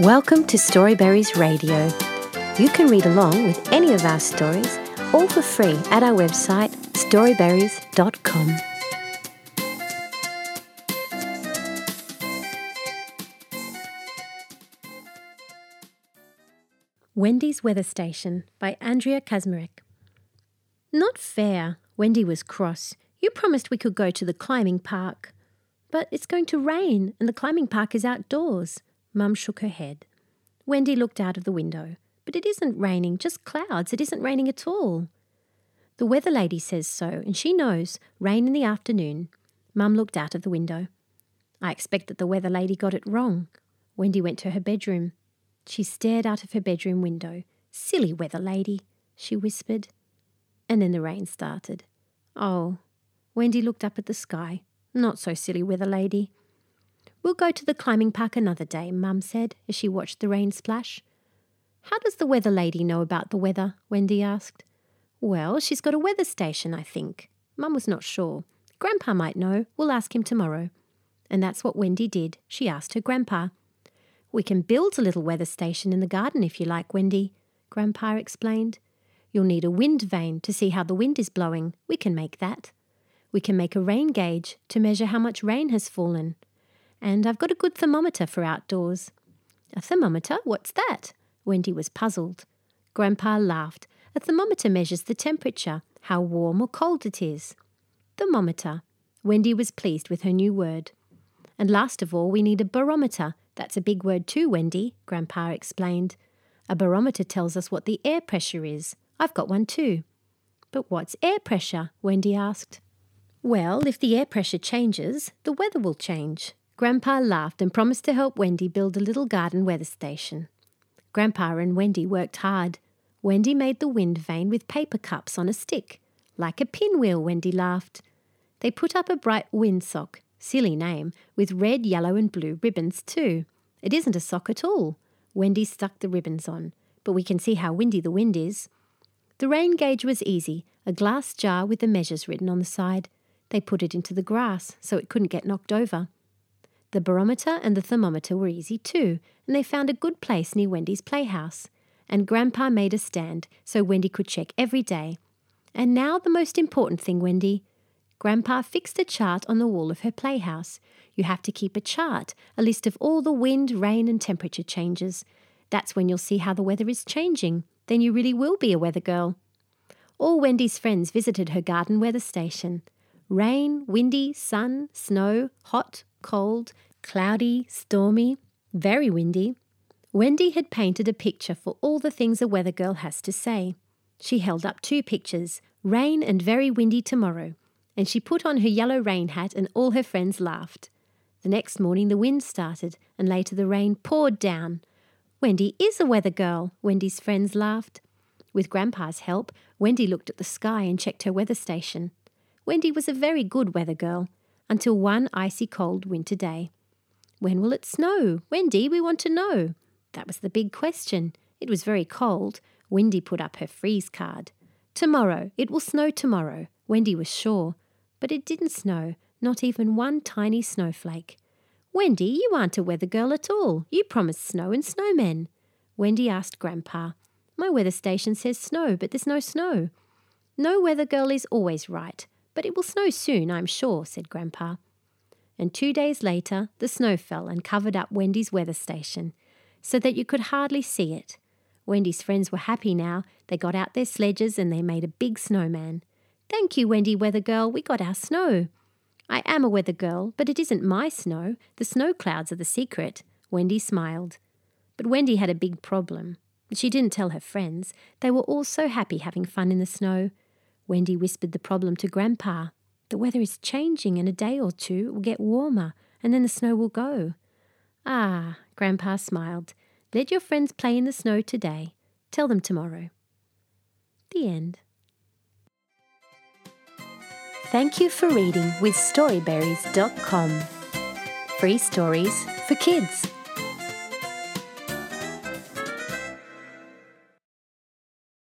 Welcome to Storyberries Radio. You can read along with any of our stories, all for free at our website storyberries.com. Wendy's Weather Station by Andrea Kazmarek. Not fair. Wendy was cross. You promised we could go to the climbing park. But it's going to rain, and the climbing park is outdoors. Mum shook her head. Wendy looked out of the window. But it isn't raining, just clouds. It isn't raining at all. The weather lady says so, and she knows rain in the afternoon. Mum looked out of the window. I expect that the weather lady got it wrong. Wendy went to her bedroom. She stared out of her bedroom window. Silly weather lady, she whispered. And then the rain started. Oh, Wendy looked up at the sky. Not so silly weather lady. We'll go to the climbing park another day, Mum said as she watched the rain splash. How does the weather lady know about the weather? Wendy asked. Well, she's got a weather station, I think. Mum was not sure. Grandpa might know. We'll ask him tomorrow. And that's what Wendy did. She asked her grandpa. We can build a little weather station in the garden if you like, Wendy, Grandpa explained. You'll need a wind vane to see how the wind is blowing. We can make that. We can make a rain gauge to measure how much rain has fallen. And I've got a good thermometer for outdoors. A thermometer? What's that? Wendy was puzzled. Grandpa laughed. A thermometer measures the temperature, how warm or cold it is. Thermometer. Wendy was pleased with her new word. And last of all, we need a barometer. That's a big word too, Wendy, Grandpa explained. A barometer tells us what the air pressure is. I've got one too. But what's air pressure? Wendy asked. Well, if the air pressure changes, the weather will change. Grandpa laughed and promised to help Wendy build a little garden weather station. Grandpa and Wendy worked hard. Wendy made the wind vane with paper cups on a stick. Like a pinwheel, Wendy laughed. They put up a bright windsock, silly name, with red, yellow, and blue ribbons too. It isn't a sock at all. Wendy stuck the ribbons on, but we can see how windy the wind is. The rain gauge was easy, a glass jar with the measures written on the side. They put it into the grass so it couldn't get knocked over. The barometer and the thermometer were easy too, and they found a good place near Wendy's playhouse. And Grandpa made a stand so Wendy could check every day. And now the most important thing, Wendy. Grandpa fixed a chart on the wall of her playhouse. You have to keep a chart, a list of all the wind, rain, and temperature changes. That's when you'll see how the weather is changing. Then you really will be a weather girl. All Wendy's friends visited her garden weather station. Rain, windy, sun, snow, hot, cold, cloudy, stormy, very windy. Wendy had painted a picture for all the things a weather girl has to say. She held up two pictures rain and very windy tomorrow, and she put on her yellow rain hat, and all her friends laughed. The next morning the wind started, and later the rain poured down. Wendy is a weather girl, Wendy's friends laughed. With Grandpa's help, Wendy looked at the sky and checked her weather station. Wendy was a very good weather girl until one icy cold winter day. When will it snow? Wendy, we want to know. That was the big question. It was very cold. Wendy put up her freeze card. Tomorrow. It will snow tomorrow. Wendy was sure. But it didn't snow, not even one tiny snowflake. Wendy, you aren't a weather girl at all. You promised snow and snowmen. Wendy asked Grandpa. My weather station says snow, but there's no snow. No weather girl is always right. But it will snow soon, I'm sure, said Grandpa. And two days later, the snow fell and covered up Wendy's weather station, so that you could hardly see it. Wendy's friends were happy now. They got out their sledges and they made a big snowman. Thank you, Wendy Weather Girl, we got our snow. I am a weather girl, but it isn't my snow. The snow clouds are the secret. Wendy smiled. But Wendy had a big problem. She didn't tell her friends. They were all so happy having fun in the snow. Wendy whispered the problem to Grandpa. The weather is changing. In a day or two, it will get warmer, and then the snow will go. Ah, Grandpa smiled. Let your friends play in the snow today. Tell them tomorrow. The end. Thank you for reading with Storyberries.com. Free stories for kids.